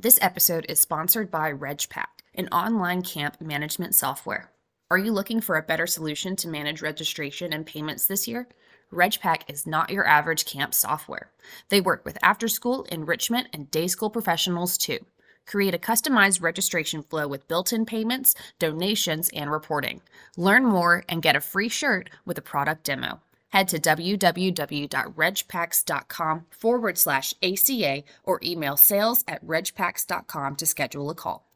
This episode is sponsored by RegPack, an online camp management software. Are you looking for a better solution to manage registration and payments this year? RegPack is not your average camp software. They work with after school, enrichment, and day school professionals too. Create a customized registration flow with built in payments, donations, and reporting. Learn more and get a free shirt with a product demo. Head to www.regpacks.com forward slash ACA or email sales at regpacks.com to schedule a call.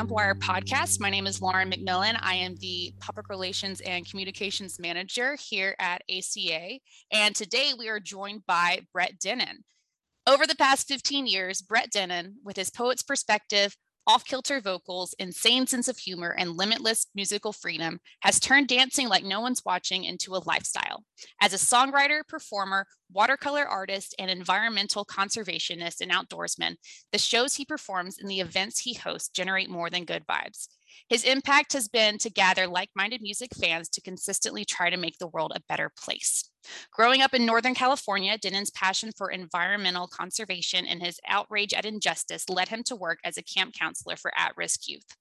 Campwire podcast. My name is Lauren McMillan. I am the Public Relations and Communications Manager here at ACA. And today we are joined by Brett Dennen. Over the past 15 years, Brett Dennen, with his poet's perspective, off kilter vocals, insane sense of humor, and limitless musical freedom has turned dancing like no one's watching into a lifestyle. As a songwriter, performer, watercolor artist, and environmental conservationist and outdoorsman, the shows he performs and the events he hosts generate more than good vibes. His impact has been to gather like minded music fans to consistently try to make the world a better place. Growing up in Northern California, Dennen's passion for environmental conservation and his outrage at injustice led him to work as a camp counselor for at risk youth.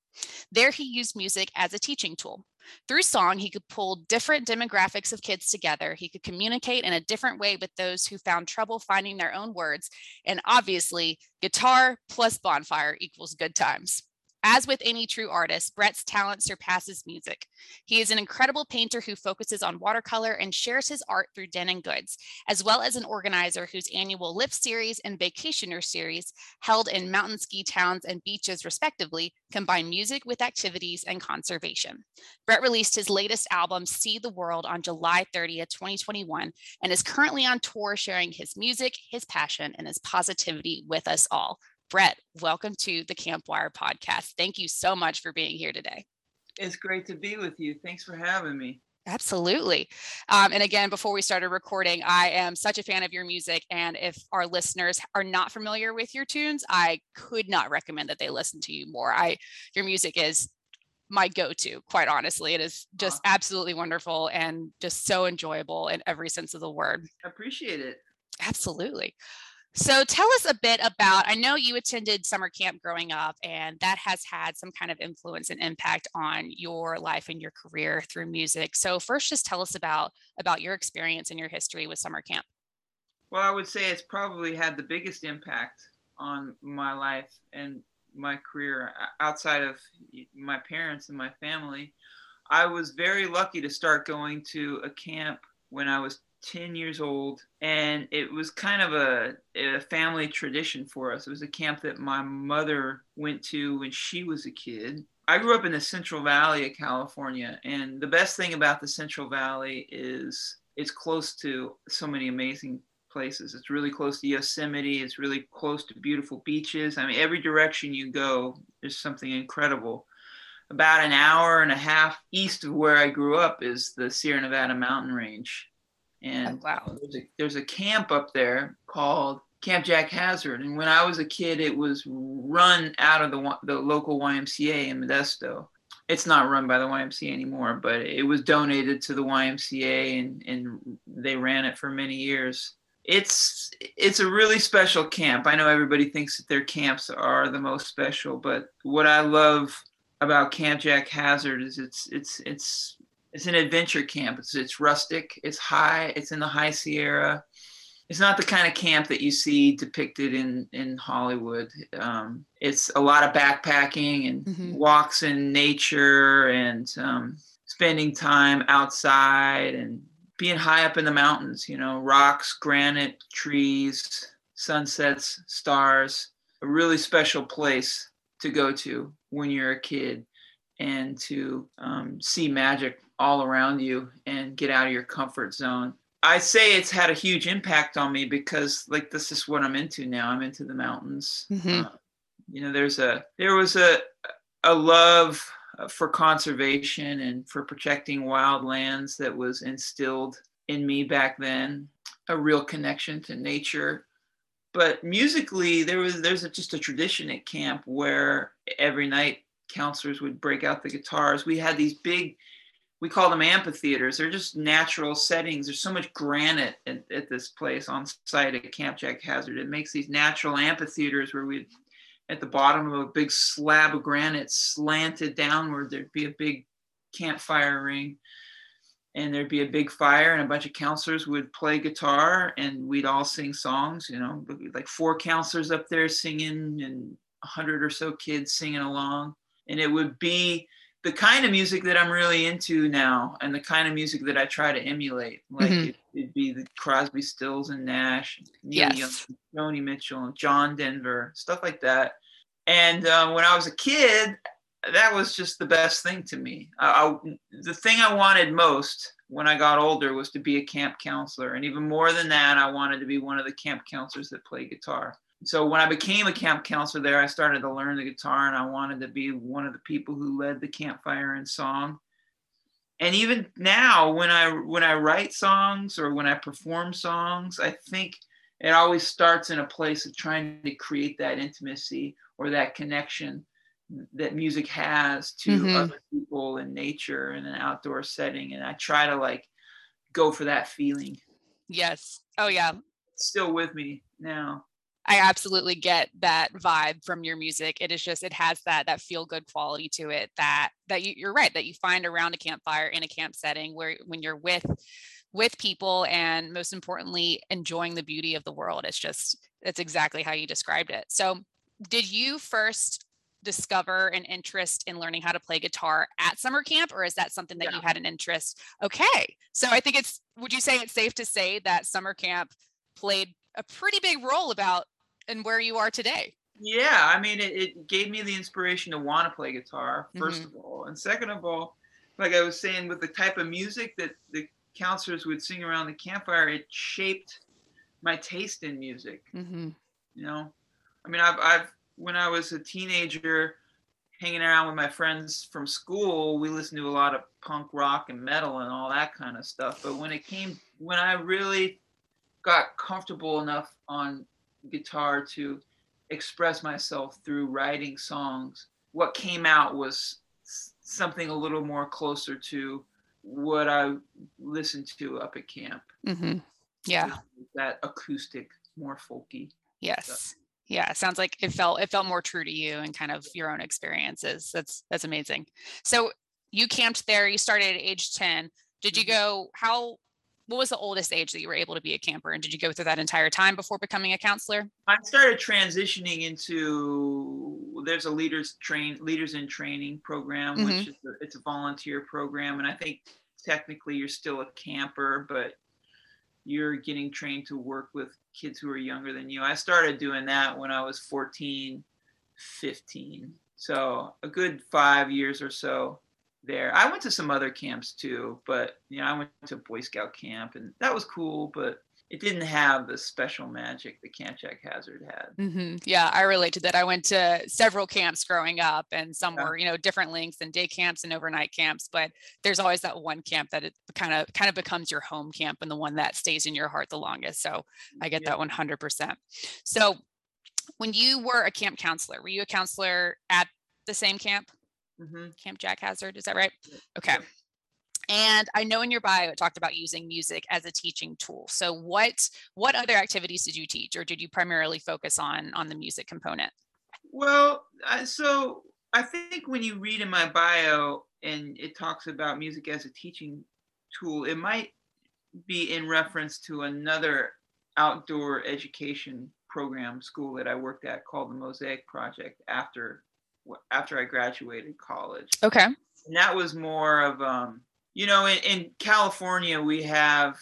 There, he used music as a teaching tool. Through song, he could pull different demographics of kids together. He could communicate in a different way with those who found trouble finding their own words. And obviously, guitar plus bonfire equals good times. As with any true artist, Brett's talent surpasses music. He is an incredible painter who focuses on watercolor and shares his art through Dennen Goods, as well as an organizer whose annual Lift series and Vacationer series, held in mountain ski towns and beaches respectively, combine music with activities and conservation. Brett released his latest album, See the World, on July 30th, 2021, and is currently on tour sharing his music, his passion, and his positivity with us all. Brett, welcome to the Campwire podcast. Thank you so much for being here today. It's great to be with you. Thanks for having me. Absolutely. Um, and again, before we started recording, I am such a fan of your music. And if our listeners are not familiar with your tunes, I could not recommend that they listen to you more. I your music is my go-to, quite honestly. It is just absolutely wonderful and just so enjoyable in every sense of the word. I appreciate it. Absolutely. So tell us a bit about, I know you attended summer camp growing up, and that has had some kind of influence and impact on your life and your career through music. So first, just tell us about, about your experience and your history with summer camp. Well, I would say it's probably had the biggest impact on my life and my career outside of my parents and my family. I was very lucky to start going to a camp when I was 10 years old and it was kind of a, a, family tradition for us. It was a camp that my mother went to when she was a kid. I grew up in the central valley of california and the best thing about the central valley is it's close to so many amazing places. It's really close to yosemite. It's really close to beautiful beaches. I mean every direction you go there's something incredible. About an hour and a half east of where i grew up is the sierra nevada mountain range and wow, there's a, there's a camp up there called Camp Jack Hazard. And when I was a kid, it was run out of the, the local YMCA in Modesto. It's not run by the YMCA anymore, but it was donated to the YMCA and, and they ran it for many years. It's it's a really special camp. I know everybody thinks that their camps are the most special, but what I love about Camp Jack Hazard is it's it's it's it's an adventure camp. It's it's rustic. It's high. It's in the high Sierra. It's not the kind of camp that you see depicted in in Hollywood. Um, it's a lot of backpacking and mm-hmm. walks in nature and um, spending time outside and being high up in the mountains. You know, rocks, granite, trees, sunsets, stars. A really special place to go to when you're a kid and to um, see magic all around you and get out of your comfort zone. I say it's had a huge impact on me because like this is what I'm into now. I'm into the mountains. Mm-hmm. Uh, you know, there's a there was a a love uh, for conservation and for protecting wild lands that was instilled in me back then. A real connection to nature. But musically, there was there's a, just a tradition at camp where every night counselors would break out the guitars. We had these big we call them amphitheaters. They're just natural settings. There's so much granite at, at, this place on site at Camp Jack Hazard. It makes these natural amphitheaters where we, at the bottom of a big slab of granite slanted downward, there'd be a big campfire ring and there'd be a big fire and a bunch of counselors would play guitar and we'd all sing songs, you know, like four counselors up there singing and a hundred or so kids singing along. And it would be, the kind of music that I'm really into now and the kind of music that I try to emulate. Like mm-hmm. it, would be the Crosby, Stills, and Nash, Neil yes. Young, Joni Mitchell, and John Denver, stuff like that. And uh, when I was a kid, that was just the best thing to me. I, I, the thing I wanted most when I got older was to be a camp counselor. And even more than that, I wanted to be one of the camp counselors that play guitar so when I became a camp counselor there, I started to learn the guitar and I wanted to be one of the people who led the campfire in song. And even now, when I when I write songs or when I perform songs, I think it always starts in a place of trying to create that intimacy or that connection that music has to mm-hmm. other people in nature in an outdoor setting. And I try to like go for that feeling. Yes. Oh yeah. It's still with me now. I absolutely get that vibe from your music. It is just it has that that feel good quality to it that that you, you're right that you find around a campfire in a camp setting where when you're with with people and most importantly enjoying the beauty of the world. It's just it's exactly how you described it. So did you first discover an interest in learning how to play guitar at summer camp or is that something that yeah. you had an interest okay so i think it's would you say it's safe to say that summer camp played a pretty big role about and where you are today. Yeah, I mean, it, it gave me the inspiration to want to play guitar, 1st mm-hmm. of all. And second of all, like I was saying, with the type of music that the counselors would sing around the campfire, it shaped my taste in music. Mm-hmm. You know, I mean, I've, I've, when I was a teenager, hanging around with my friends from school, we listened to a lot of punk rock and metal and all that kind of stuff. But when it came, when I really got comfortable enough on guitar to express myself through writing songs. What came out was something a little more closer to what I listened to up at camp. Mm-hmm. Yeah, that acoustic, more folky. Yes. Stuff. Yeah, sounds like it felt it felt more true to you and kind of your own experiences. That's that's amazing. So you camped there. You started at age ten. Did you mm-hmm. go? How what was the oldest age that you were able to be a camper and did you go through that entire time before becoming a counselor? I started transitioning into there's a leaders train leaders in training program mm-hmm. which is a, it's a volunteer program and i think technically you're still a camper but you're getting trained to work with kids who are younger than you. I started doing that when i was 14 15 so a good five years or so there. I went to some other camps too, but you know, I went to Boy Scout camp and that was cool, but it didn't have the special magic that Camp Jack Hazard had. Mm-hmm. Yeah, I relate to that. I went to several camps growing up, and some yeah. were, you know, different lengths and day camps and overnight camps. But there's always that one camp that it kind of kind of becomes your home camp and the one that stays in your heart the longest. So I get yeah. that 100%. So when you were a camp counselor, were you a counselor at the same camp? Mm-hmm. Camp Jack Hazard. Is that right? Okay. And I know in your bio it talked about using music as a teaching tool. So what what other activities did you teach, or did you primarily focus on on the music component? Well, so I think when you read in my bio and it talks about music as a teaching tool, it might be in reference to another outdoor education program school that I worked at called the Mosaic Project after after I graduated college. Okay. And that was more of um, you know, in, in California we have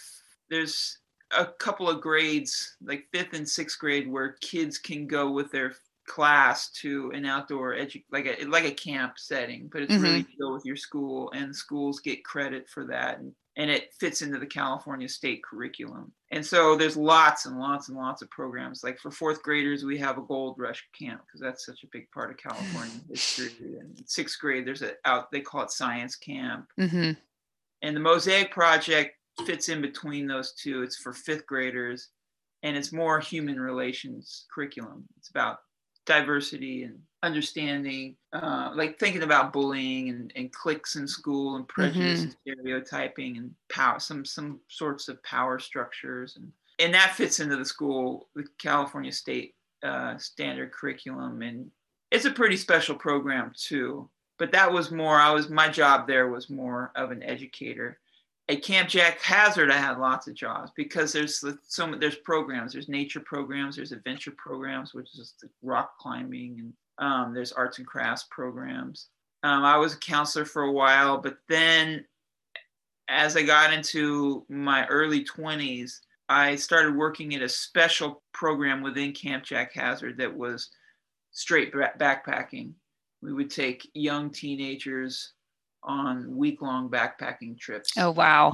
there's a couple of grades, like fifth and sixth grade, where kids can go with their class to an outdoor edu- like a like a camp setting, but it's mm-hmm. really to go with your school, and schools get credit for that. And, and it fits into the California state curriculum. And so there's lots and lots and lots of programs. Like for fourth graders, we have a Gold Rush camp because that's such a big part of California history. And sixth grade, there's a out they call it science camp. Mm-hmm. And the Mosaic Project fits in between those two. It's for fifth graders, and it's more human relations curriculum. It's about diversity and understanding, uh, like thinking about bullying and, and cliques in school and prejudice mm-hmm. and stereotyping and power, some some sorts of power structures, and and that fits into the school, the California State uh, standard curriculum, and it's a pretty special program too. But that was more. I was my job there was more of an educator at Camp Jack Hazard, I had lots of jobs because there's so there's programs. There's nature programs. There's adventure programs, which is rock climbing, and um, there's arts and crafts programs. Um, I was a counselor for a while, but then as I got into my early 20s, I started working at a special program within Camp Jack Hazard that was straight backpacking. We would take young teenagers on week long backpacking trips. Oh, wow.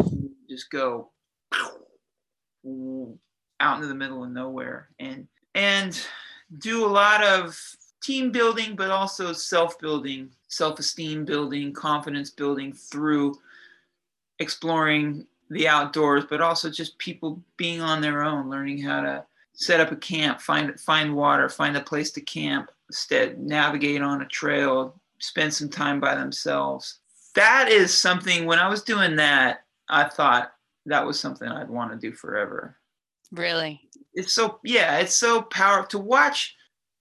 Just go out into the middle of nowhere and and do a lot of team building but also self-building self-esteem building confidence building through exploring the outdoors but also just people being on their own learning how to set up a camp find find water find a place to camp instead navigate on a trail spend some time by themselves that is something when I was doing that, I thought that was something I'd want to do forever. Really? It's so yeah, it's so powerful to watch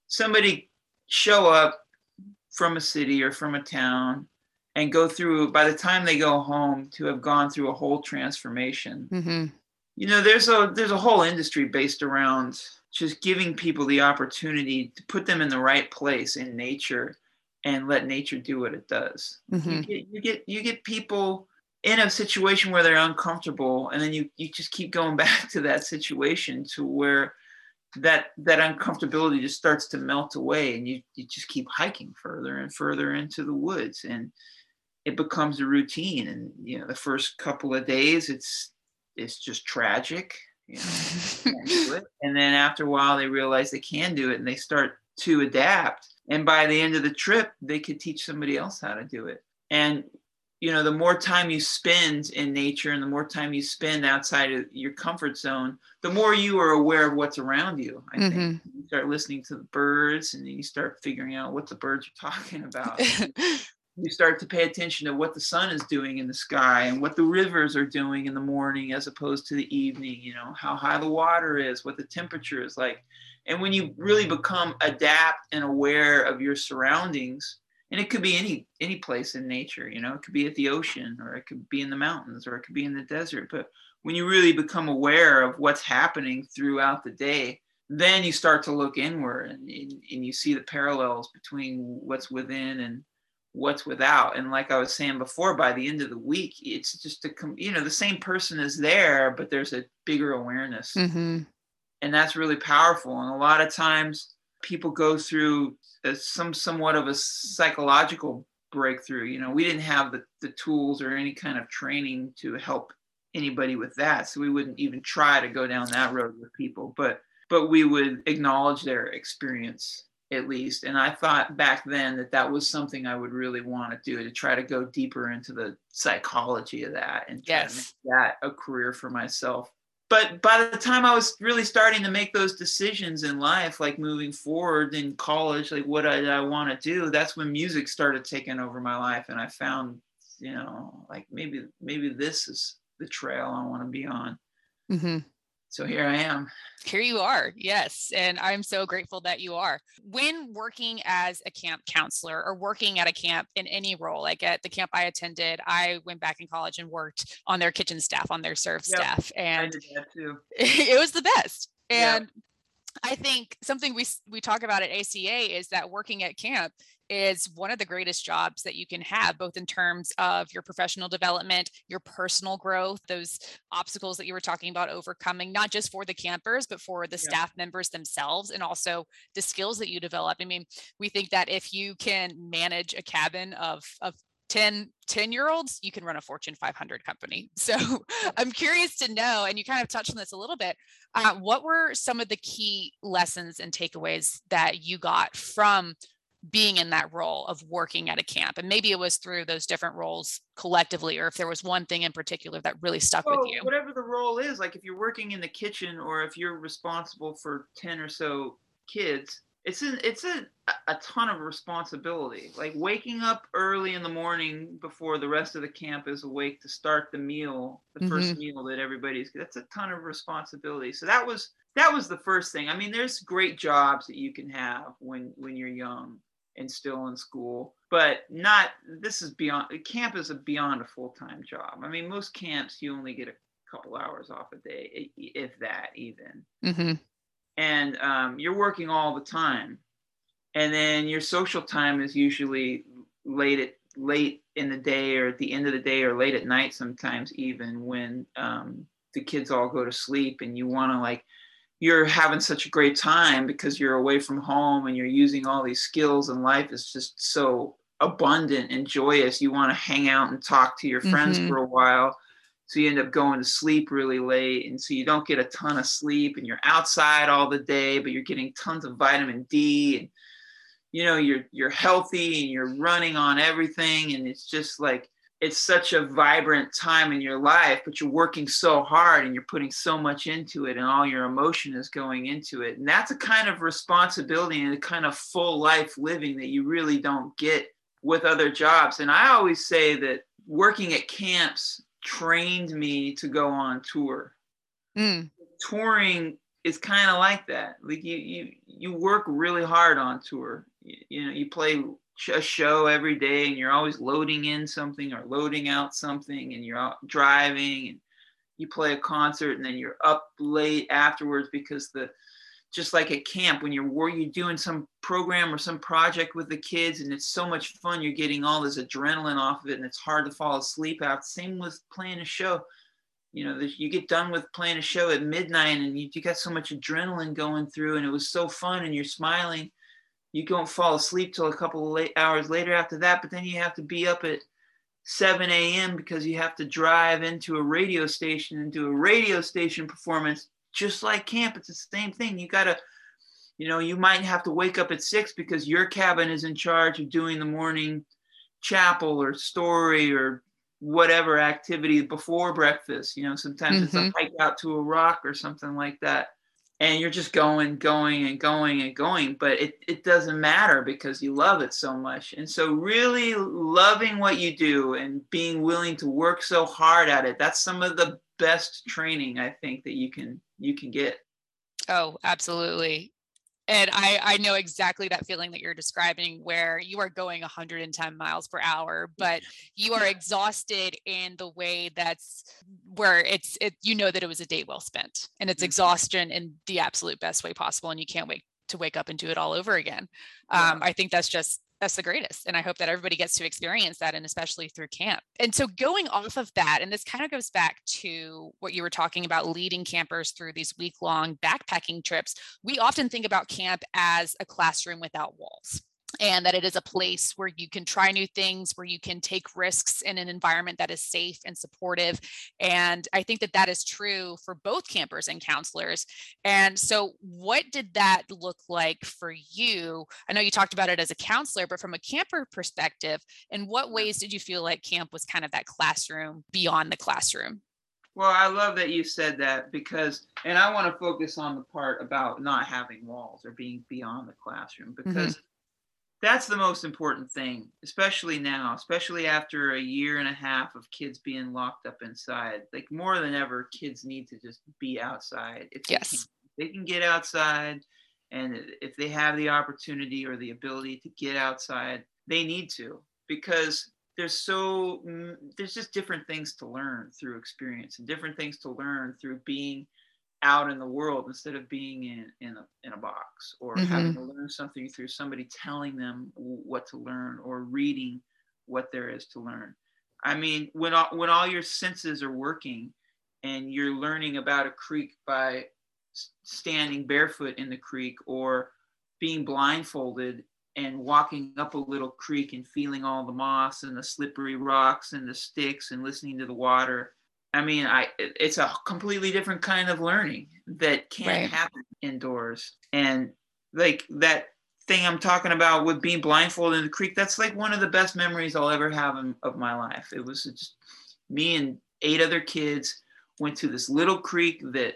somebody show up from a city or from a town and go through by the time they go home to have gone through a whole transformation. Mm-hmm. You know, there's a there's a whole industry based around just giving people the opportunity to put them in the right place in nature and let nature do what it does. Mm-hmm. You, get, you get you get people in a situation where they're uncomfortable, and then you you just keep going back to that situation to where that that uncomfortability just starts to melt away, and you you just keep hiking further and further into the woods, and it becomes a routine. And you know, the first couple of days, it's it's just tragic. You know, and then after a while, they realize they can do it, and they start to adapt and by the end of the trip they could teach somebody else how to do it. And you know the more time you spend in nature and the more time you spend outside of your comfort zone the more you are aware of what's around you i mm-hmm. think you start listening to the birds and then you start figuring out what the birds are talking about. You start to pay attention to what the sun is doing in the sky and what the rivers are doing in the morning as opposed to the evening you know how high the water is what the temperature is like and when you really become adapt and aware of your surroundings and it could be any any place in nature you know it could be at the ocean or it could be in the mountains or it could be in the desert but when you really become aware of what's happening throughout the day then you start to look inward and, and, and you see the parallels between what's within and what's without. And like i was saying before by the end of the week it's just a you know the same person is there but there's a bigger awareness. Mm-hmm and that's really powerful. And a lot of times people go through a, some somewhat of a psychological breakthrough. You know we didn't have the, the tools or any kind of training to help anybody with that. So we wouldn't even try to go down that road with people but but we would acknowledge their experience at least. And i thought back then that that was something i would really want to do to try to go deeper into the psychology of that and yes. that a career for myself but by the time I was really starting to make those decisions in life, like moving forward in college, like what I, I want to do, that's when music started taking over my life, and I found, you know, like maybe maybe this is the trail I want to be on. Mm-hmm so here I am. Here you are. Yes. And I'm so grateful that you are. When working as a camp counselor or working at a camp in any role, like at the camp I attended, I went back in college and worked on their kitchen staff, on their serve yep, staff. And it was the best. And yep. I think something we we talk about at ACA is that working at camp is one of the greatest jobs that you can have, both in terms of your professional development, your personal growth, those obstacles that you were talking about overcoming, not just for the campers, but for the yeah. staff members themselves, and also the skills that you develop. I mean, we think that if you can manage a cabin of, of 10 10 year olds you can run a fortune 500 company so i'm curious to know and you kind of touched on this a little bit uh, what were some of the key lessons and takeaways that you got from being in that role of working at a camp and maybe it was through those different roles collectively or if there was one thing in particular that really stuck well, with you. whatever the role is like if you're working in the kitchen or if you're responsible for 10 or so kids it's an it's a a ton of responsibility. Like waking up early in the morning before the rest of the camp is awake to start the meal the mm-hmm. first meal that everybody's that's a ton of responsibility. So that was that was the first thing. I mean there's great jobs that you can have when when you're young and still in school but not this is beyond camp is a beyond a full-time job. I mean most camps you only get a couple hours off a day if that even. Mm-hmm. And um, you're working all the time. And then your social time is usually late at late in the day or at the end of the day or late at night sometimes even when um, the kids all go to sleep and you want to like you're having such a great time because you're away from home and you're using all these skills and life is just so abundant and joyous you want to hang out and talk to your friends mm-hmm. for a while so you end up going to sleep really late and so you don't get a ton of sleep and you're outside all the day but you're getting tons of vitamin d and you know you're you're healthy and you're running on everything and it's just like it's such a vibrant time in your life but you're working so hard and you're putting so much into it and all your emotion is going into it and that's a kind of responsibility and a kind of full life living that you really don't get with other jobs and i always say that working at camps trained me to go on tour. Mm. Touring is kind of like that. Like you you you work really hard on tour. You, you know, you play a show every day and you're always loading in something or loading out something and you're out driving and you play a concert and then you're up late afterwards because the just like at camp when you're you're doing some program or some project with the kids and it's so much fun you're getting all this adrenaline off of it and it's hard to fall asleep out. Same with playing a show. You know you get done with playing a show at midnight and you, you got so much adrenaline going through and it was so fun and you're smiling you don't fall asleep till a couple of late hours later after that but then you have to be up at 7 a.m because you have to drive into a radio station and do a radio station performance just like camp. It's the same thing. You gotta, you know, you might have to wake up at six because your cabin is in charge of doing the morning chapel or story or whatever activity before breakfast. You know, sometimes mm-hmm. it's a mm-hmm. hike out to a rock or something like that. And you're just going, going, and going and going, but it, it doesn't matter because you love it so much. And so, really loving what you do and being willing to work so hard at it, that's some of the best training I think that you can you can get. Oh, absolutely. And I, I know exactly that feeling that you're describing where you are going 110 miles per hour, but you are exhausted in the way that's where it's it you know that it was a day well spent and it's mm-hmm. exhaustion in the absolute best way possible and you can't wait to wake up and do it all over again. Um, I think that's just that's the greatest. And I hope that everybody gets to experience that and especially through camp. And so going off of that, and this kind of goes back to what you were talking about leading campers through these week long backpacking trips. We often think about camp as a classroom without walls and that it is a place where you can try new things where you can take risks in an environment that is safe and supportive and i think that that is true for both campers and counselors and so what did that look like for you? I know you talked about it as a counselor but from a camper perspective in what ways did you feel like camp was kind of that classroom beyond the classroom? Well, I love that you said that because, and I want to focus on the part about not having walls or being beyond the classroom mm-hmm. because mm-hmm that's the most important thing, especially now, especially after a year and a half of kids being locked up inside. Like more than ever, kids need to just be outside. If yes. They can, they can get outside, and if they have the opportunity or the ability to get outside, they need to because there's so mm, there's just different things to learn through experience and different things to learn through being out in the world instead of being in in a, in a box or mm-hmm. having to learn something through somebody telling them what to learn or reading what there is to learn i mean when all, when all your senses are working and you're learning about a creek by standing barefoot in the creek or being blindfolded and walking up a little creek and feeling all the moss and the slippery rocks and the sticks and listening to the water. I mean, I it's a completely different kind of learning that can't right. happen indoors. And like that thing I'm talking about with being blindfolded in the creek, that's like one of the best memories I'll ever have in, of my life. It was just me and eight other kids went to this little creek that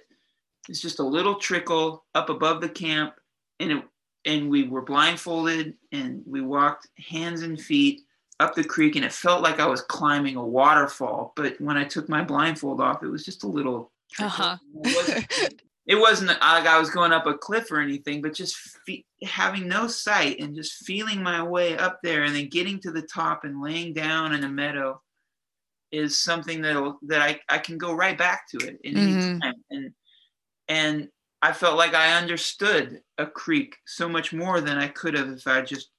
is just a little trickle up above the camp, and it, and we were blindfolded and we walked hands and feet up the creek, and it felt like I was climbing a waterfall. But when I took my blindfold off, it was just a little. Uh-huh. it wasn't like I was going up a cliff or anything, but just fe- having no sight and just feeling my way up there and then getting to the top and laying down in a meadow is something that that I, I can go right back to it in mm-hmm. any time. And and I felt like I understood a creek so much more than I could have if I just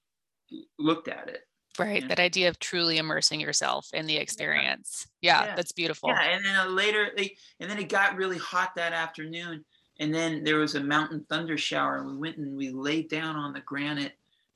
looked at it. Right. Yeah. That idea of truly immersing yourself in the experience. Yeah, yeah. that's beautiful. Yeah. And then later, they, and then it got really hot that afternoon and then there was a mountain thunder shower, and we went and we laid down on the granite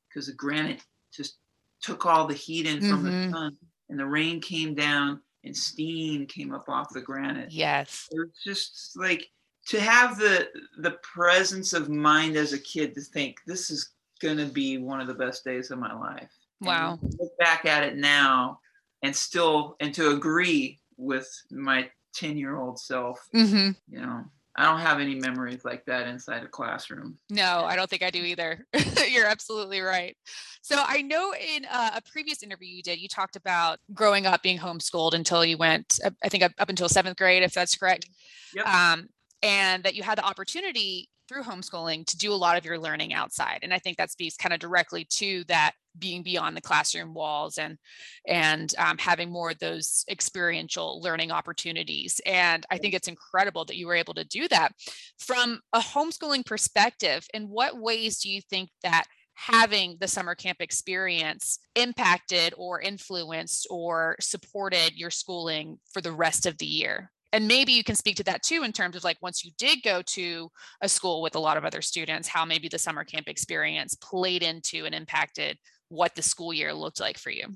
because the granite just took all the heat in from mm-hmm. the sun, and the rain came down and steam came up off the granite. Yes, it was just like to have the the presence of mind as a kid to think this is gonna be one of the best days of my life. Wow. look back at it now and still and to agree with my 10 year old self, mm-hmm. you know, I don't have any memories like that inside a classroom. No, I don't think I do either. You're absolutely right. So I know in uh, a previous interview you did, you talked about growing up being homeschooled until you went, I think up, up until seventh grade, if that's correct. Yep. Um, and that you had the opportunity through homeschooling to do a lot of your learning outside. And I think that speaks kind of directly to that being beyond the classroom walls and and um, having more of those experiential learning opportunities. And i think it's incredible that you were able to do that. From a homeschooling perspective in what ways do you think that having the summer camp experience impacted or influenced or supported your schooling for the rest of the year? And maybe you can speak to that too in terms of like once you did go to a school with a lot of other students how maybe the summer camp experience played into and impacted what the school year looked like for you.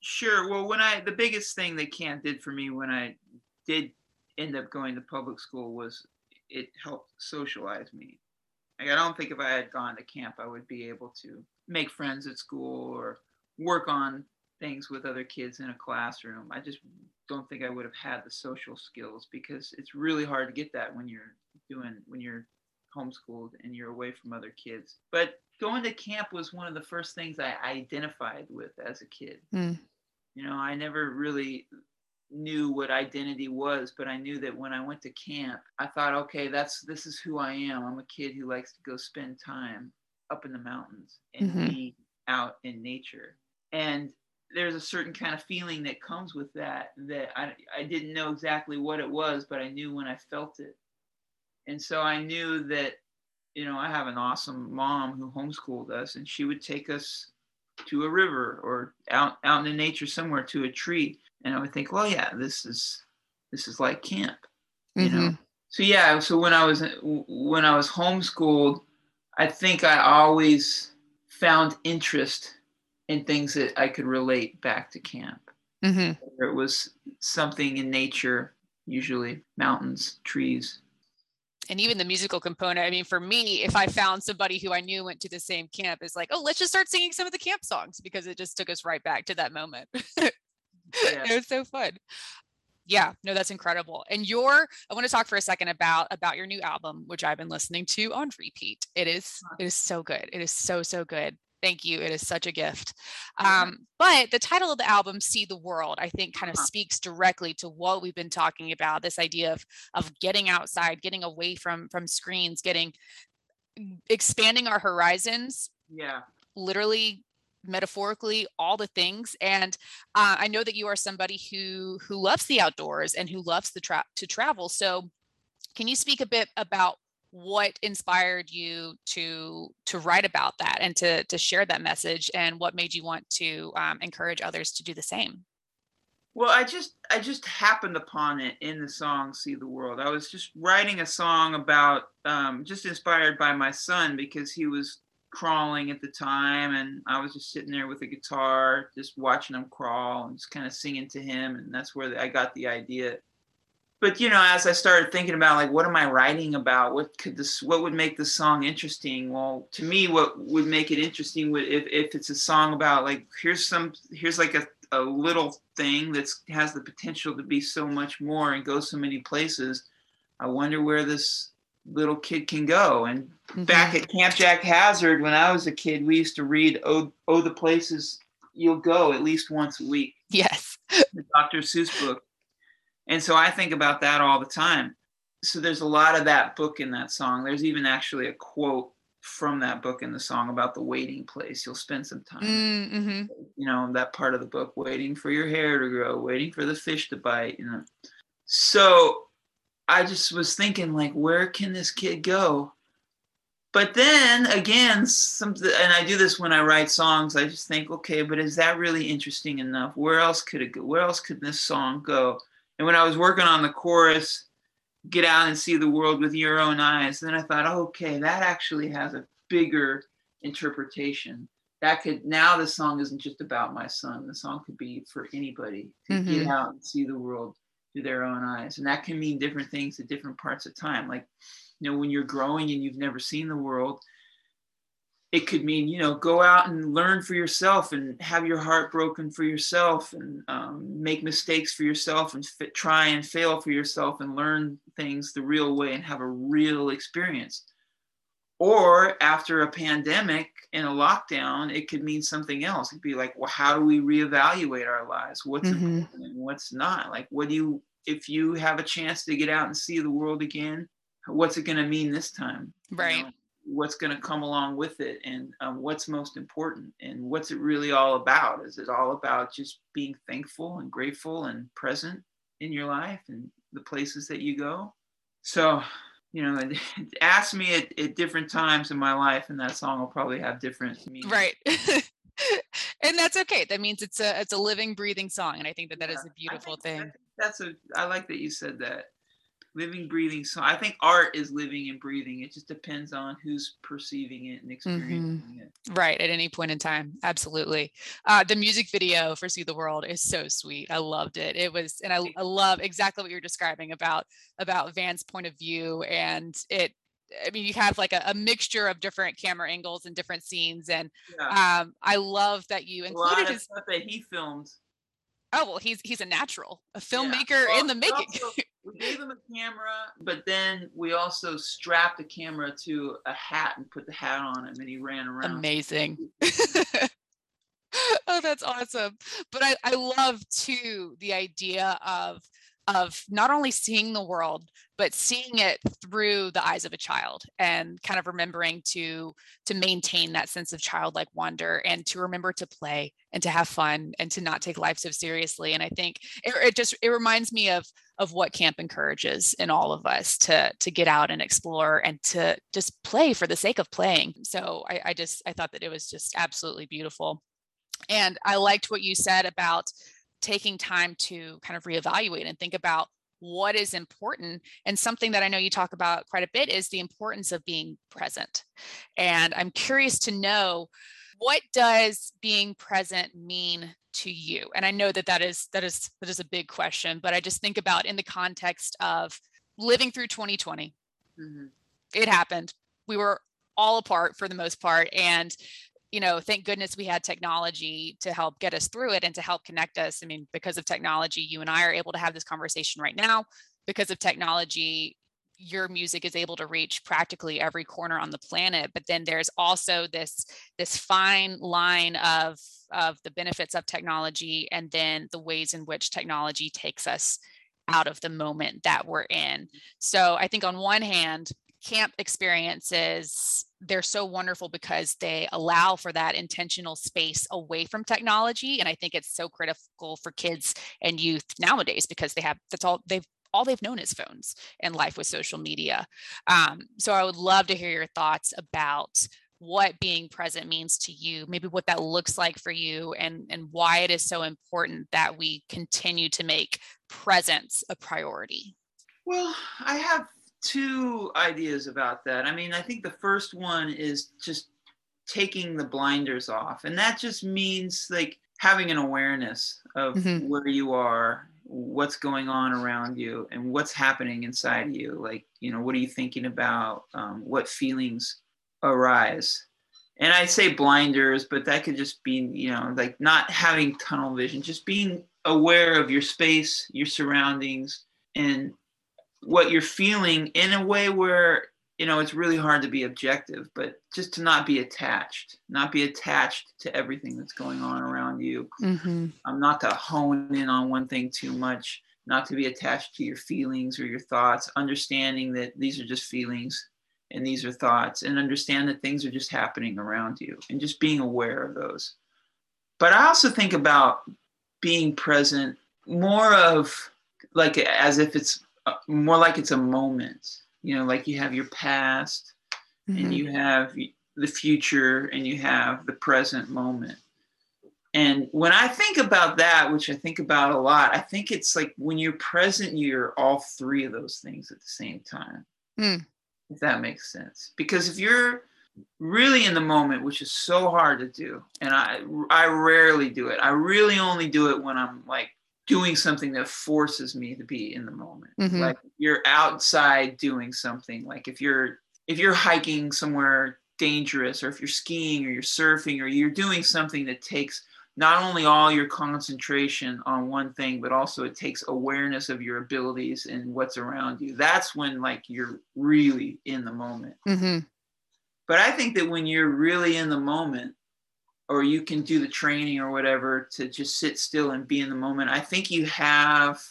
Sure. Well, when I the biggest thing that camp did for me when I did end up going to public school was it helped socialize me. Like, I don't think if I had gone to camp, I would be able to make friends at school or work on things with other kids in a classroom. I just don't think I would have had the social skills because it's really hard to get that when you're doing when you're homeschooled and you're away from other kids. But going to camp was one of the first things I identified with as a kid. Mm. You know, I never really knew what identity was, but I knew that when I went to camp, I thought, okay, that's this is who I am. I'm a kid who likes to go spend time up in the mountains and mm-hmm. be out in nature. And there's a certain kind of feeling that comes with that that I, I didn't know exactly what it was, but I knew when I felt it. And so I knew that you know, I have an awesome mom who homeschooled us, and she would take us to a river or out out in the nature somewhere to a tree, and I would think, well, yeah, this is this is like camp, you mm-hmm. know. So yeah, so when I was when I was homeschooled, I think I always found interest in things that I could relate back to camp. Mm-hmm. It was something in nature, usually mountains, trees, and even the musical component i mean for me if i found somebody who i knew went to the same camp is like oh let's just start singing some of the camp songs because it just took us right back to that moment. Yeah. it was so fun. Yeah no that's incredible. And your i want to talk for a second about about your new album which i've been listening to on repeat. It is it is so good. It is so so good Thank you. It is such a gift. Um, but the title of the album, See the World, I think kind of uh-huh. speaks directly to what we've been talking about this idea of, of getting outside, getting away from, from screens, getting expanding our horizons. Yeah. Literally metaphorically all the things and uh, i know that you are somebody who who loves the outdoors and who loves the tra- to travel so can you speak a bit about what inspired you to to write about that and to to share that message and what made you want to um, encourage others to do the same? Well i just i just happened upon it in the song see the world. I was just writing a song about um, just inspired by my son because he was crawling at the time and I was just sitting there with a guitar just watching him crawl and just kind of singing to him and that's where I got the idea but you know as I started thinking about like what am I writing about what could this what would make the song interesting well to me what would make it interesting would if, if it's a song about like here's some here's like a, a little thing that has the potential to be so much more and go so many places I wonder where this little kid can go. And mm-hmm. back at Camp Jack Hazard, when I was a kid, we used to read "Oh, oh the Places You'll Go" at least once a week. Yes, the Dr. Seuss book. And so I think about that all the time. So there's a lot of that book in that song. There's even actually a quote from that book in the song about the waiting place. You'll spend some time, mm-hmm. you know, that part of the book, waiting for your hair to grow, waiting for the fish to bite. You know, so I just was thinking like, where can this kid go? But then again, something, and I do this when I write songs. I just think, okay, but is that really interesting enough? Where else could it go? Where else could this song go? And when I was working on the chorus, get out and see the world with your own eyes, then I thought, okay, that actually has a bigger interpretation. That could now the song isn't just about my son. The song could be for anybody to mm-hmm. get out and see the world through their own eyes. And that can mean different things at different parts of time. Like, you know, when you're growing and you've never seen the world, it could mean, you know, go out and learn for yourself and have your heart broken for yourself and um, make mistakes for yourself and fit, try and fail for yourself and learn things the real way and have a real experience. Or after a pandemic and a lockdown, it could mean something else. It'd be like, well, how do we reevaluate our lives? What's mm-hmm. important and what's not? Like, what do you, if you have a chance to get out and see the world again, what's it going to mean this time? Right. You know, what's going to come along with it and um, what's most important and what's it really all about? Is it all about just being thankful and grateful and present in your life and the places that you go? So you know, ask me at, at different times in my life, and that song will probably have different meanings. Right. and that's okay. That means it's a it's a living, breathing song, and I think that that yeah, is a beautiful thing. That's a. I like that you said that living, breathing song. I think art is living and breathing. It just depends on who's perceiving it and experiencing mm-hmm. it. Right. At any point in time. Absolutely. Uh, the music video for See the World is so sweet. I loved it. It was, and I, I love exactly what you're describing about, about Van's point of view and it, I mean, you have like a, a, mixture of different camera angles and different scenes, and yeah. um, I love that you included his stuff that he filmed oh well he's he's a natural a filmmaker yeah. well, in the making also, we gave him a camera but then we also strapped the camera to a hat and put the hat on him and he ran around. Amazing. Oh that's awesome. But I, I love too the idea of of not only seeing the world but seeing it through the eyes of a child and kind of remembering to to maintain that sense of childlike wonder and to remember to play and to have fun and to not take life so seriously. And i think it, it just it reminds me of of what camp encourages in all of us to to get out and explore and to just play for the sake of playing so i, I just i thought that it was just absolutely beautiful and i liked what you said about taking time to kind of reevaluate and think about what is important. And something that I know you talk about quite a bit is the importance of being present. And I'm curious to know what does being present mean to you? And I know that that is that is that is a big question, but I just think about in the context of living through 2020. Mm-hmm. It happened. We were all apart for the most part and you know, thank goodness we had technology to help get us through it and to help connect us. I mean, because of technology, you and I are able to have this conversation right now. Because of technology, your music is able to reach practically every corner on the planet but then there's also this this fine line of of the benefits of technology and then the ways in which technology takes us out of the moment that we're in. So i think on one hand camp experiences they're so wonderful because they allow for that intentional space away from technology and i think it's so critical for kids and youth nowadays because they have that's all they've all they've known is phones and life with social media um, so i would love to hear your thoughts about what being present means to you maybe what that looks like for you and and why it is so important that we continue to make presence a priority well i have two ideas about that. I mean, I think the first one is just taking the blinders off. And that just means like having an awareness of mm-hmm. where you are, what's going on around you, and what's happening inside you. Like, you know, what are you thinking about? Um, what feelings arise? And I say blinders, but that could just be, you know, like not having tunnel vision, just being aware of your space, your surroundings, and what you're feeling in a way where you know it's really hard to be objective but just to not be attached not be attached to everything that's going on around you. Mm-hmm. um, not to hone in on one thing too much not to be attached to your feelings or your thoughts understanding that these are just feelings and these are thoughts and understand that things are just happening around you and just being aware of those. But i also think about being present more of like as if it's uh, more like it's a moment you know like you have your past mm-hmm. and you have the future and you have the present moment and when i think about that which i think about a lot i think it's like when you're present you're all three of those things at the same time mm. if that makes sense because if you're really in the moment which is so hard to do and i i rarely do it i really only do it when i'm like doing something that forces me to be in the moment mm-hmm. like you're outside doing something like if you're if you're hiking somewhere dangerous or if you're skiing or you're surfing or you're doing something that takes not only all your concentration on one thing but also it takes awareness of your abilities and what's around you that's when like you're really in the moment mm-hmm. but i think that when you're really in the moment or you can do the training or whatever to just sit still and be in the moment. I think you have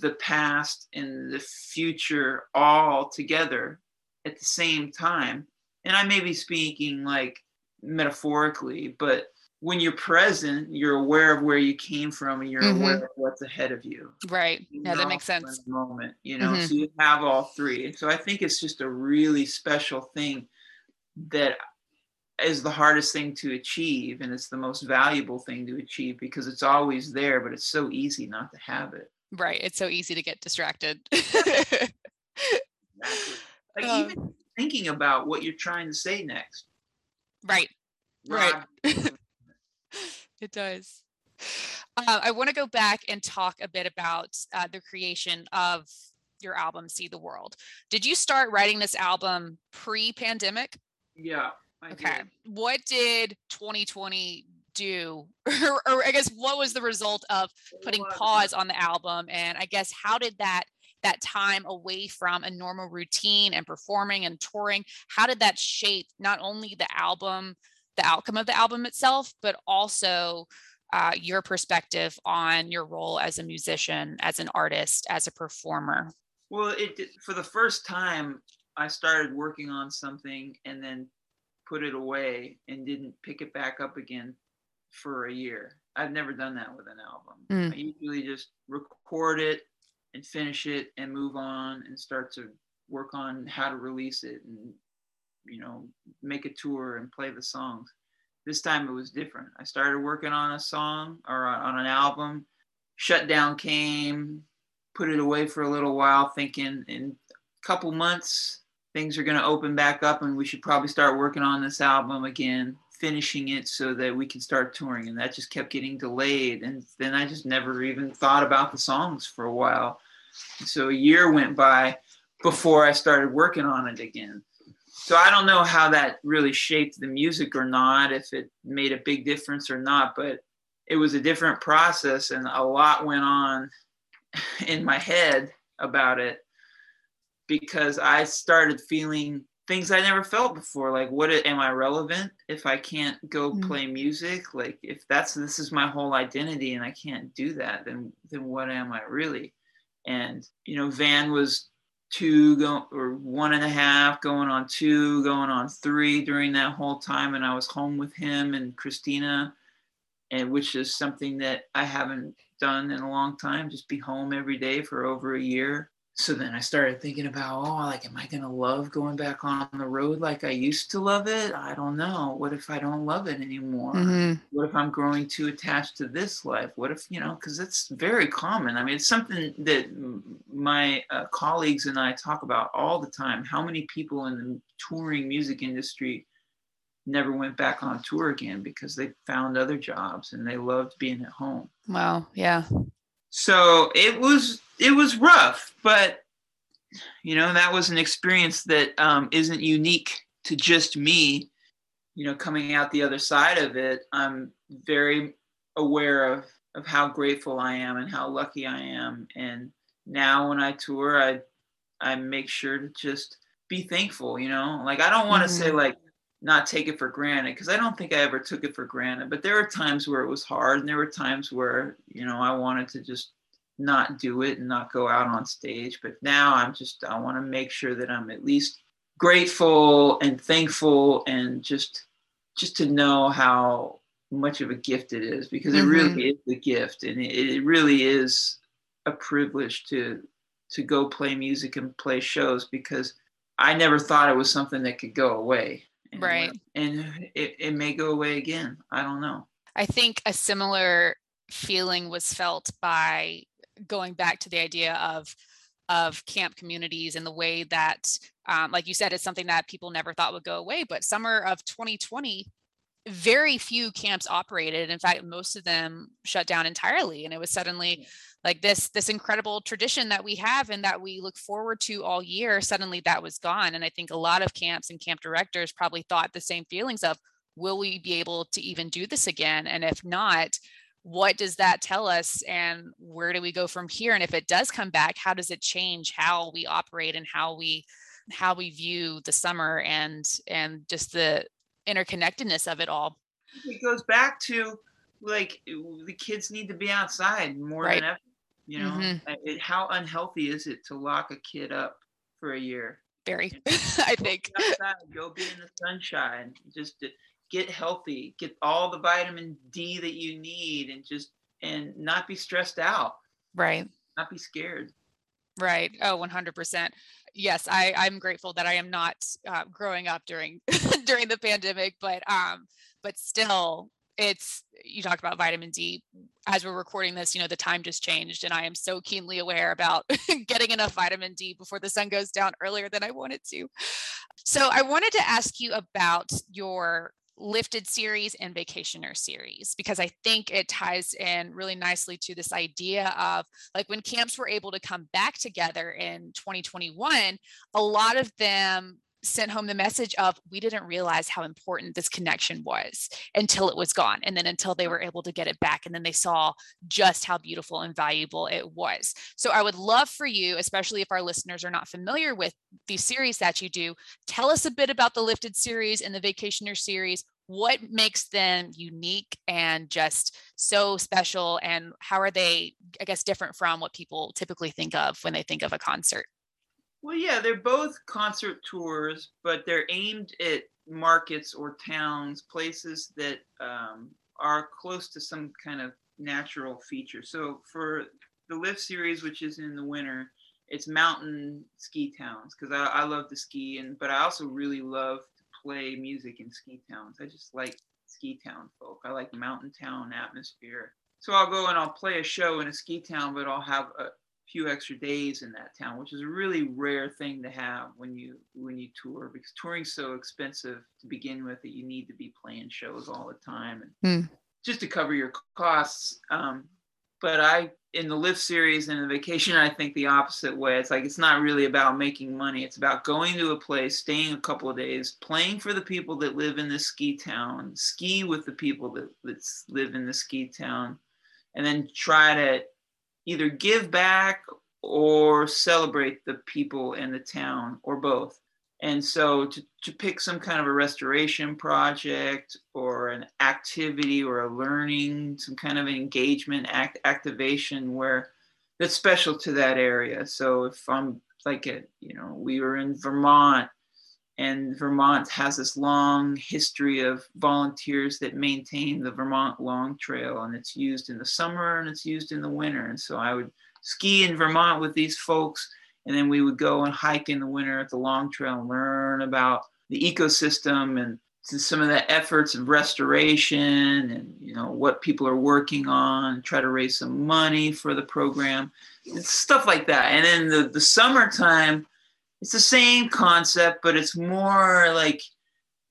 the past and the future all together at the same time. And I may be speaking like metaphorically, but when you're present, you're aware of where you came from and you're mm-hmm. aware of what's ahead of you. Right. You yeah, that makes sense. Moment, you know, mm-hmm. so you have all three. So I think it's just a really special thing that is the hardest thing to achieve and it's the most valuable thing to achieve because it's always there but it's so easy not to have it. Right it's so easy to get distracted. Exactly. like um, even thinking about what you're trying to say next. Right right. It does. Uh, i want to go back and talk a bit about uh, the creation of your album see the world. Did you start writing this album pre-pandemic? Yeah okay. What did 2020 do? or, or, I guess what was the result of putting pause on the album? And I guess how did that that time away from a normal routine and performing and touring, how did that shape not only the album, the outcome of the album itself, but also uh, your perspective on your role as a musician, as an artist, as a performer? Well, it for the first time I started working on something and then put it away and didn't pick it back up again for a year. I've never done that with an album. Mm. I usually just record it and finish it and move on and start to work on how to release it and you know make a tour and play the songs. This time it was different. I started working on a song or on an album. Shutdown came, put it away for a little while, thinking in a couple months things are going to open back up and we should probably start working on this album again finishing it so that we can start touring. And that just kept getting delayed. And then i just never even thought about the songs for a while. So a year went by before i started working on it again. So i don't know how that really shaped the music or not if it made a big difference or not but it was a different process and a lot went on in my head about it because I started feeling things I never felt before. Like, what am I relevant if I can't go mm-hmm. play music? Like, if that's this is my whole identity and I can't do that, then then what am I really? And you know, Van was two go or one and a half going on two going on three during that whole time and i was home with him and christina and which is something that i haven't done in a long time just be home every day for over a year so then I started thinking about, oh, like, am I going to love going back on the road like I used to love it? I don't know. What if I don't love it anymore? Mm-hmm. What if I'm growing too attached to this life? What if, you know, because it's very common. I mean, it's something that my uh, colleagues and I talk about all the time. How many people in the touring music industry never went back on tour again because they found other jobs and they loved being at home. Wow. Yeah. So it was it was rough, but you know that was an experience that um, not unique to just me. You know, coming out the other side of it, I'm very aware of of how grateful I am and how lucky I am. And now when I tour, I I make sure to just be thankful. You know, like I don't want to mm-hmm. say like not take it for granted because I don't think I ever took it for granted. But there were times where it was hard, and there were times where you know I wanted to just not do it and not go out on stage. But now I'm just I want to make sure that I'm at least grateful and thankful and just just to know how much of a gift it is because mm-hmm. it really mm-hmm. is a gift and it, it really is a privilege to to go play music and play shows because I never thought it was something that could go away. And, right. And it, it may go away again. I don't know. I think a similar feeling was felt by going back to the idea of of camp communities and the way that um, like you said it's something that people never thought would go away but summer of 2020 very few camps operated in fact most of them shut down entirely and it was suddenly like this this incredible tradition that we have and that we look forward to all year suddenly that was gone. And i think a lot of camps and camp directors probably thought the same feelings of will we be able to even do this again? And if not what does that tell us? And where do we go from here? And if it does come back how does it change how we operate and how we how we view the summer and and just the interconnectedness of it all? It goes back to like the kids need to be outside more right. than ever you know, mm-hmm. it, how unhealthy is it to lock a kid up for a year? Very, I think. Outside, go be in the sunshine. Just to get healthy. Get all the vitamin D that you need, and just and not be stressed out. Right. Not be scared. Right. Oh, 100%. Yes, I, I'm grateful that I am not uh, growing up during during the pandemic, but um, but still, it's you talked about vitamin D as we're recording this, you know, the time just changed and I am so keenly aware about getting enough vitamin D before the sun goes down earlier than I wanted to. So I wanted to ask you about your lifted series and vacationer series because I think it ties in really nicely to this idea of like when camps were able to come back together in 2021, a lot of them sent home the message of we didn't realize how important this connection was until it was gone and then until they were able to get it back and then they saw just how beautiful and valuable it was. So i would love for you especially if our listeners are not familiar with these series that you do tell us a bit about the lifted series and the vacationer series. What makes them unique and just so special and how are they i guess different from what people typically think of when they think of a concert well, yeah, they're both concert tours, but they're aimed at markets or towns, places that um, are close to some kind of natural feature. So for the Lift series, which is in the winter, it's mountain ski towns because I, I love to ski, and but I also really love to play music in ski towns. I just like ski town folk. I like mountain town atmosphere. So I'll go and I'll play a show in a ski town, but I'll have a, few extra days in that town, which is a really rare thing to have when you when you tour because touring's so expensive to begin with that you need to be playing shows all the time and mm. just to cover your costs. Um, but I in the lift series and the vacation, I think the opposite way. It's like it's not really about making money. It's about going to a place, staying a couple of days, playing for the people that live in the ski town, ski with the people that, that live in the ski town, and then try to either give back or celebrate the people and the town or both. And so to, to pick some kind of a restoration project or an activity or a learning, some kind of engagement act, activation where that's special to that area. So if I'm like, a, you know, we were in Vermont and Vermont has this long history of volunteers that maintain the Vermont Long Trail, and it's used in the summer and it's used in the winter. And so I would ski in Vermont with these folks, and then we would go and hike in the winter at the Long Trail and learn about the ecosystem and some of the efforts of restoration and you know what people are working on try to raise some money for the program it's stuff like that and then the, the summertime it's the same concept, but it's more like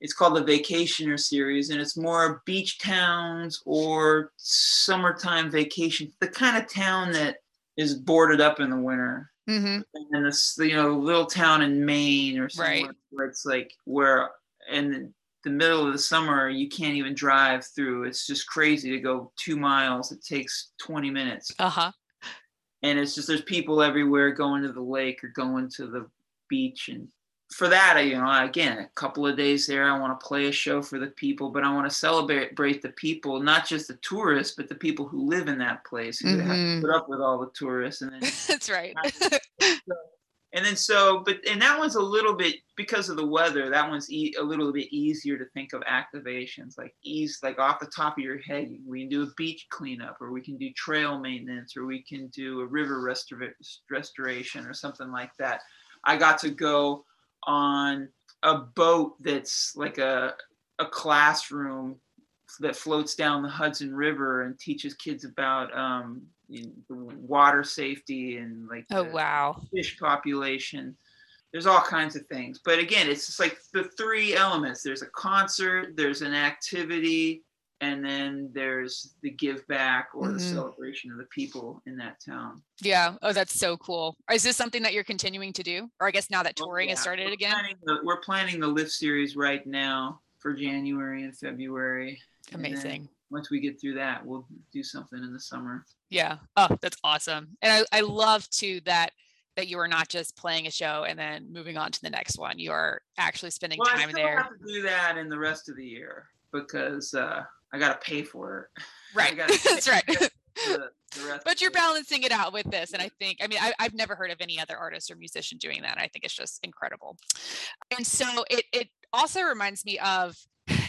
it's called the Vacationer series, and it's more beach towns or summertime vacation, the kind of town that is boarded up in the winter. Mm-hmm. And this, you know, little town in Maine or somewhere Right. where it's like where in the middle of the summer you can't even drive through. It's just crazy to go two miles. It takes 20 minutes. Uh huh. And it's just there's people everywhere going to the lake or going to the beach and for that, I, you know, again, a couple of days there, I want to play a show for the people, but I want to celebrate the people, not just the tourists, but the people who live in that place who have Mhm. to put up with all the tourists. And then, That's right. and then so, but and that one's a little bit because of the weather. That one's e- a little bit easier to think of activations, like ease, like off the top of your head. We can do a beach cleanup, or we can do trail maintenance, or we can do a river restora- restoration, or something like that. I got to go on a boat that's like a a classroom that floats down the Hudson River and teaches kids about um, water safety and like oh wow. fish population. There's all kinds of things, but again, it's just like the three elements. There's a concert, there's an activity, and then there's the give back or the Mhm. celebration of the people in that town. Yeah. Oh, that's so cool. Is this something that you're continuing to do? Or I guess now that Well, touring has yeah, started we're again? Planning the, we're planning the lift series right now for January and February. and Amazing. once we get through that, we'll do something in the summer. Yeah. Oh, that's awesome. And I, I love too that that you are not just playing a show and then moving on to the next one. You are actually spending Well, I time still there. have to do that in the rest of the year because uh, I got to pay for it. Right. That's right. the, the but you're balancing it out with this. And I think, I mean, I, I've never heard of any other artist or musician doing that. I think it's just incredible. And so it, it also reminds me of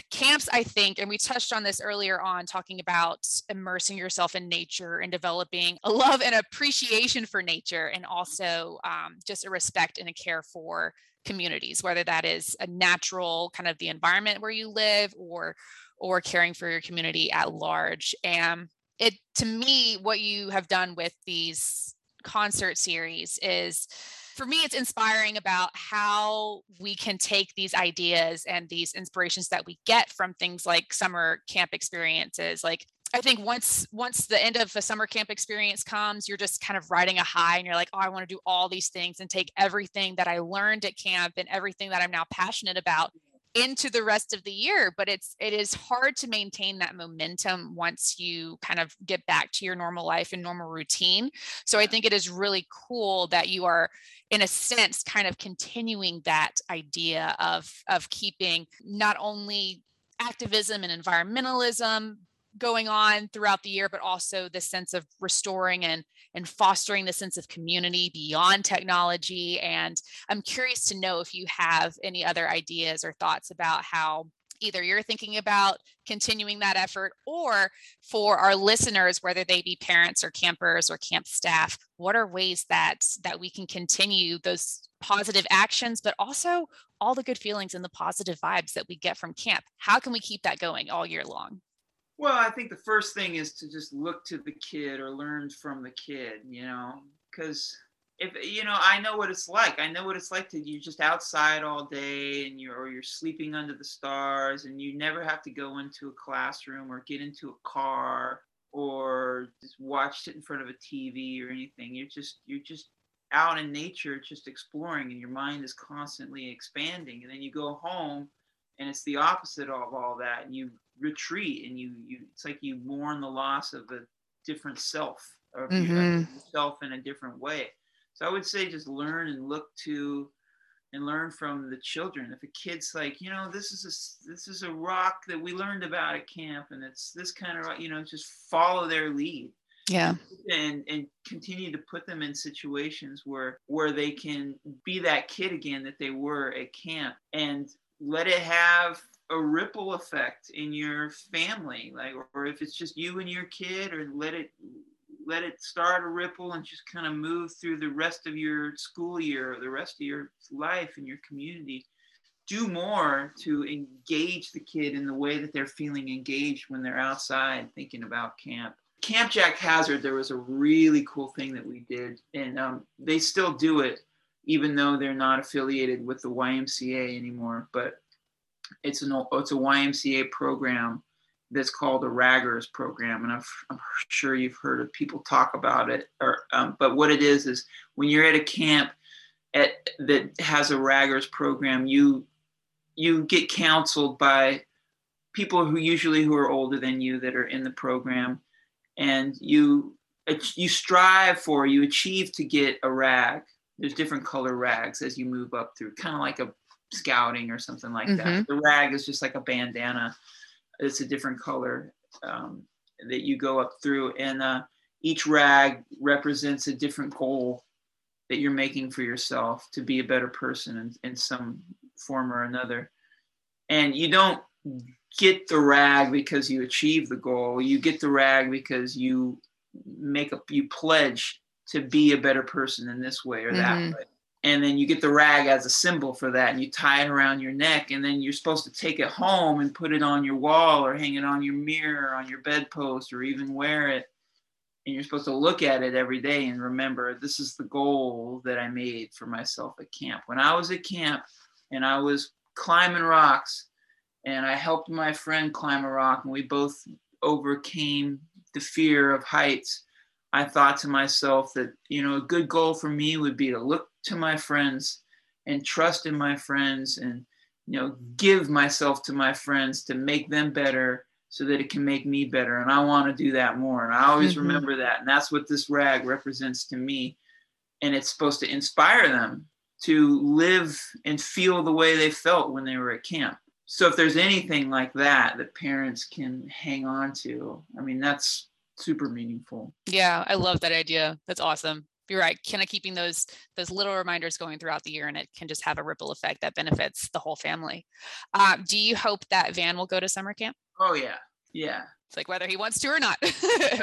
camps, I think, and we touched on this earlier on talking about immersing yourself in nature and developing a love and appreciation for nature and also um, just a respect and a care for communities, whether that is a natural kind of the environment where you live or or caring for your community at large. And it to me what you have done with these concert series is for me it's inspiring about how we can take these ideas and these inspirations that we get from things like summer camp experiences like I think once once the end of a summer camp experience comes, you're just kind of riding a high and you're like, oh, I want to do all these things and take everything that I learned at camp and everything that I'm now passionate about into the rest of the year but it's it is hard to maintain that momentum once you kind of get back to your normal life and normal routine. So i think it is really cool that you are in a sense kind of continuing that idea of of keeping not only activism and environmentalism going on throughout the year but also the sense of restoring and and fostering the sense of community beyond technology. And I'm curious to know if you have any other ideas or thoughts about how either you're thinking about continuing that effort or for our listeners whether they be parents or campers or camp staff what are ways that that we can continue those positive actions but also all the good feelings and the positive vibes that we get from camp? How can we keep that going all year long Well, I think the first thing is to just look to the kid or learn from the kid, you know, because if you know, I know what it's like. I know what it's like to you're just outside all day and you're or you're sleeping under the stars and you never have to go into a classroom or get into a car or just watch it in front of a TV or anything. You're just you're just out in nature just exploring and your mind is constantly expanding and then you go home and it's the opposite of all that and you retreat and you you it's like you mourn the loss of a different self or Mhm. yourself in a different way. So i would say just learn and look to and learn from the children. If a kid's like you know this is a this is a rock that we learned about at camp and it's this kind of rock you know just follow their lead. Yeah. And and continue to put them in situations where where they can be that kid again that they were at camp and let it have a ripple effect in your family like or if it's just you and your kid or let it let it start a ripple and just kind of move through the rest of your school year or the rest of your life and your community do more to engage the kid in the way that they're feeling engaged when they're outside thinking about camp Camp Jack Hazard, there was a really cool thing that we did, and um, they still do it, even though they're not affiliated with the YMCA anymore. But it's an it's a YMCA program that's called the Raggers program, and i am sure you've heard of people talk about it. Or, um, but what it is is when you're at a camp at, that has a Raggers program, you you get counseled by people who usually who are older than you that are in the program, and you you strive for you achieve to get a rag. There's different color rags as you move up through, kind of like a scouting or something like mm-hmm. that. The rag is just like a bandana it's a different color um, that you go up through, and uh, each rag represents a different goal that you're making for yourself to be a better person in, in some form or another. And you don't get the rag because you achieve the goal. You get the rag because you make a you pledge to be a better person in this way or mm-hmm. that way and then you get the rag as a symbol for that and you tie it around your neck and then you're supposed to take it home and put it on your wall or hang it on your mirror on your bedpost or even wear it. And you're supposed to look at it every day and remember this is the goal that i made for myself at camp. When i was at camp and i was climbing rocks and i helped my friend climb a rock and we both overcame the fear of heights I thought to myself that, you know, a good goal for me would be to look to my friends and trust in my friends and, you know, give myself to my friends to make them better so that it can make me better. And I want to do that more. And I always mm-hmm. remember that. And that's what this rag represents to me. And it's supposed to inspire them to live and feel the way they felt when they were at camp. So if there's anything like that that parents can hang on to, I mean, that's super meaningful. Yeah, I love that idea. That's awesome. You're right. Kind of keeping those those little reminders going throughout the year, and it can just have a ripple effect that benefits the whole family. Uh, do you hope that Van will go to summer camp? Oh yeah, yeah. It's like whether he wants to or not. yeah,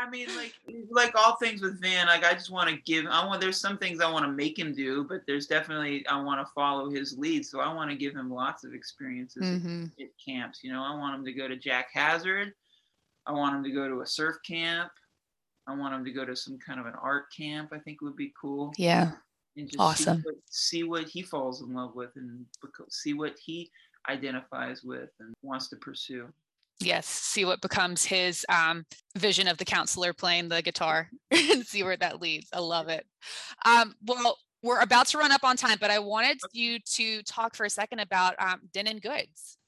I mean, like like all things with Van, like I just want to give. I want. There's some things I want to make him do, but there's definitely I want to follow his lead. So I want to give him lots of experiences mm-hmm. at, at camps. You know, I want him to go to Jack Hazard. I want him to go to a surf camp. I want him to go to some kind of an art camp. I think would be cool. Yeah. And just awesome. See what, see what he falls in love with and see what he identifies with and wants to pursue. Yes, see what becomes his um, vision of the counselor playing the guitar and see where that leads. I love it. Um, well, we're about to run up on time, but I wanted you to talk for a second about um, Dennen Goods.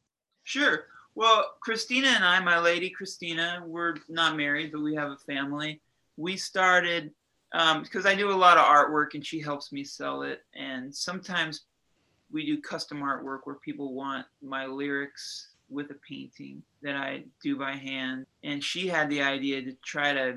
Sure. Well, Christina and I, my lady Christina, we're not married, but we have a family. We started because um, I do a lot of artwork and she helps me sell it. And sometimes we do custom artwork where people want my lyrics with a painting that I do by hand. And she had the idea to try to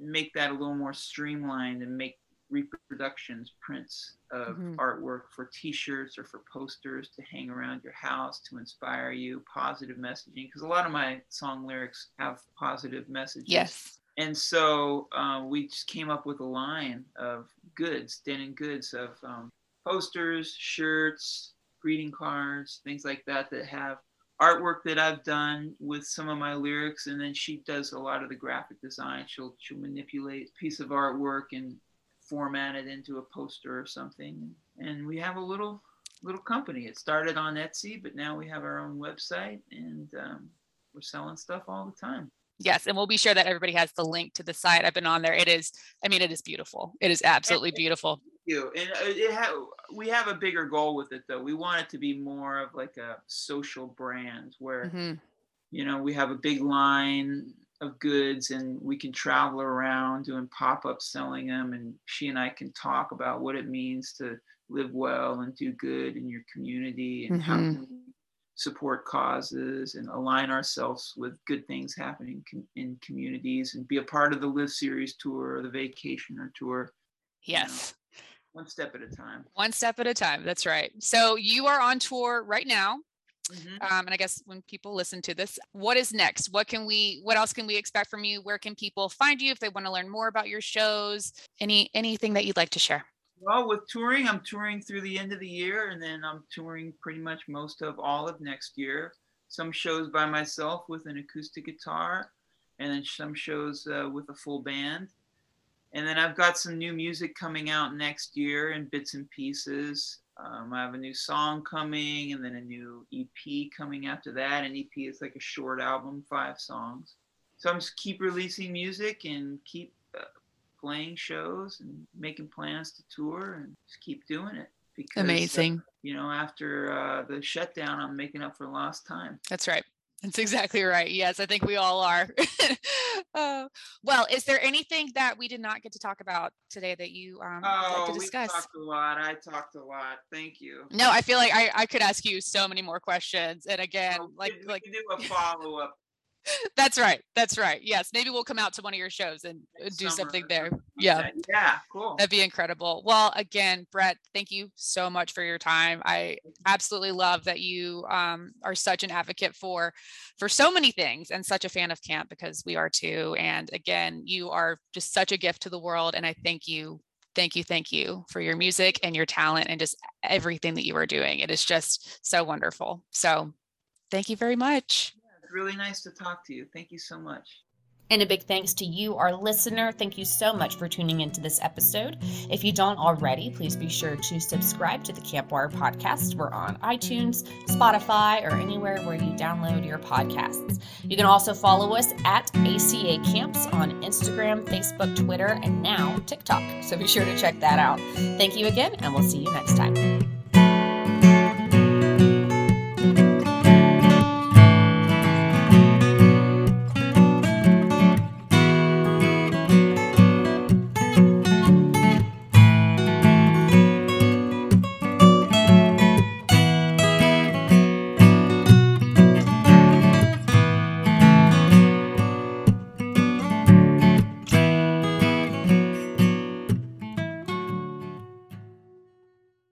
make that a little more streamlined and make reproductions, prints of mm-hmm. artwork for t-shirts or for posters to hang around your house to inspire you, positive messaging. Because a lot of my song lyrics have positive messages. Yes. And so uh, we just came up with a line of goods, Dennen goods of um, posters, shirts, greeting cards, things like that that have artwork that I've done with some of my lyrics, and then she does a lot of the graphic design. She'll she'll manipulate a piece of artwork and format it into a poster or something. And we have a little little company. It started on Etsy, but now we have our own website and um, we're selling stuff all the time. Yes, and we'll be sure that everybody has the link to the site. I've been on there. It is, I mean, it is beautiful. It is absolutely beautiful. Thank you. And uh, it ha- we have a bigger goal with it, though. We want it to be more of like a social brand where, mm-hmm. you know, we have a big line of goods and we can travel around doing pop-ups selling them and she and i can talk about what it means to live well and do good in your community and mm-hmm. how support causes and align ourselves with good things happening com- in communities and be a part of the lift series tour or the vacationer tour yes you know, one step at a time one step at a time that's right so you are on tour right now Mm-hmm. Um, and I guess when people listen to this, what is next? What can we? What else can we expect from you? Where can people find you if they want to learn more about your shows? Any anything that you'd like to share? Well, with touring, I'm touring through the end of the year, and then I'm touring pretty much most of all of next year. Some shows by myself with an acoustic guitar, and then some shows uh, with a full band. And then I've got some new music coming out next year in bits and pieces. Um, I have a new song coming, and then a new EP coming after that. An EP is like a short album, five songs. So I'm just keep releasing music and keep playing shows and making plans to tour and just keep doing it. Because, uh, Amazing. Uh, you know, after uh, the shutdown, I'm making up for lost time. That's right. That's exactly right. Yes, I think we all are. uh, well, is there anything that we did not get to talk about today that you um, oh, like to discuss? we talked a lot. I talked a lot. Thank you. No, I feel like I, I could ask you so many more questions. And again, oh, like we like do a follow up that's right. That's right. Yes. Maybe we'll come out to one of your shows and do something there. Yeah. Yeah. Cool. That'd be incredible. Well, again, Brett, thank you so much for your time. I absolutely love that you um, are such an advocate for for so many things and such a fan of camp because we are too. And again, you are just such a gift to the world. And I thank you thank you thank you for your music and your talent and just everything that you are doing it is just so wonderful so thank you very much really nice to talk to you. Thank you so much. And a big thanks to you, our listener. Thank you so much for tuning into this episode. If you don't already, please be sure to subscribe to the Campwire podcast. We're on iTunes, Spotify, or anywhere where you download your podcasts. You can also follow us at ACA Camps on Instagram, Facebook, Twitter, and now TikTok. So be sure to check that out. Thank you again, and we'll see you next time.